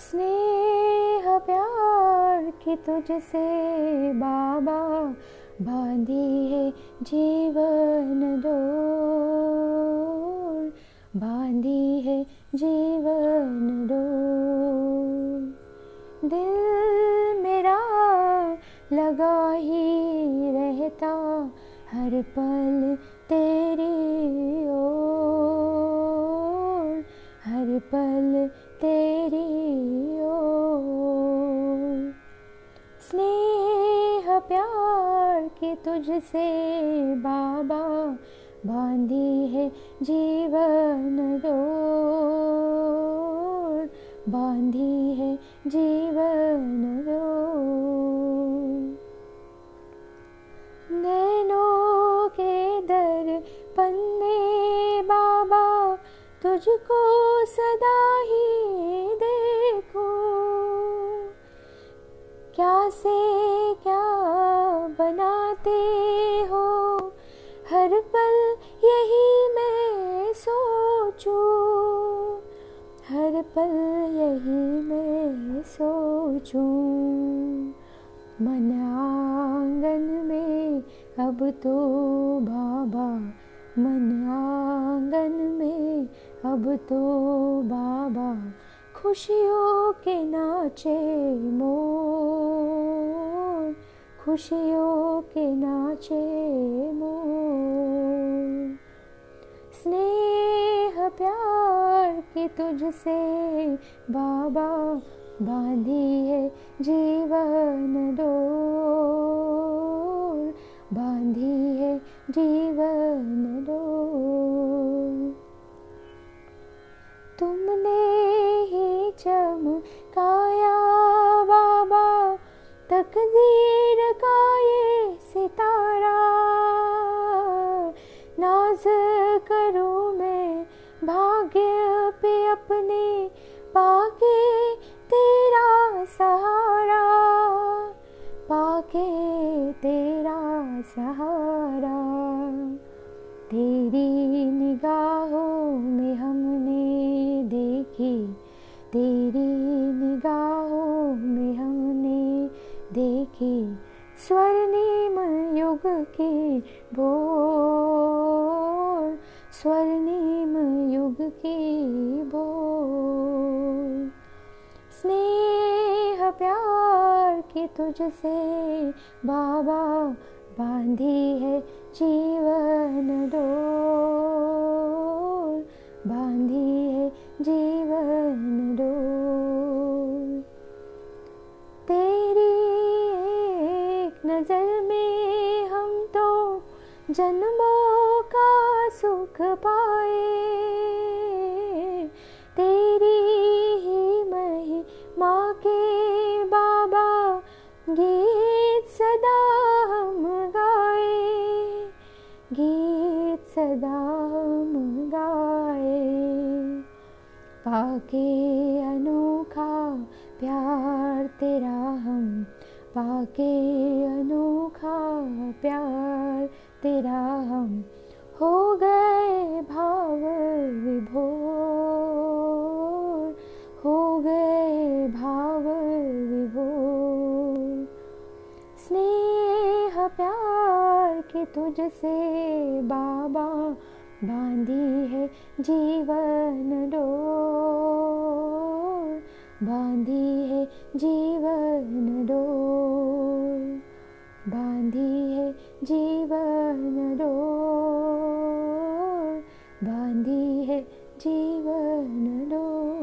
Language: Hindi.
स्नेह प्यार की तुझसे बाबा बांधी है जीवन दो बांधी है जीवन दो दिल मेरा लगा ही रहता, हर पल तेरी ओर। पल तेरी ओर। स्नेह प्यार की तुझसे बाबा बांधी है जीवन दो बांधी है जीवन दो नैनों के दर पन्ने बाबा तुझको सदा ही देखो। क्या से क्या बनाते हो? हर पल यही मैं सोचूं। हर पल यही मैं सोचूं। मन आँगन में अब तो बाबा मन अब तो बाबा खुशियों के नाचे मोर। खुशियों के नाचे मोर। स्नेह प्यार की तुझसे बाबा बांधी है जीवन दो बांधी है जीवन चमकाया बाबा, तकदीर का ये सितारा। नाज करूँ मैं भाग्य पे अपने पाके तेरा सहारा। पाके तेरा सहारा। तेरी निगाहों में हमने देखी तेरी निगाहों में हमने देखी स्वर्णिम युग की बोल स्वर्णिम युग की बोल स्नेह प्यार की तुझसे बाबा बांधी है जीवन दो बांधी है जीवन जन्मों का सुख पाए, तेरी ही माँ के बाबा गीत सदा हम गाए, गीत सदा हम गाए। पाके अनोखा प्यार तेरा हम पाके अनोखा प्यार तेरा हम हो गए भाव विभोर, हो गए भाव विभोर। स्नेह प्यार की तुझसे बाबा बांधी है जीवन डोर, बांधी है जीवन डोर बांधी है जीवन डोर बांधी है जीवन डोर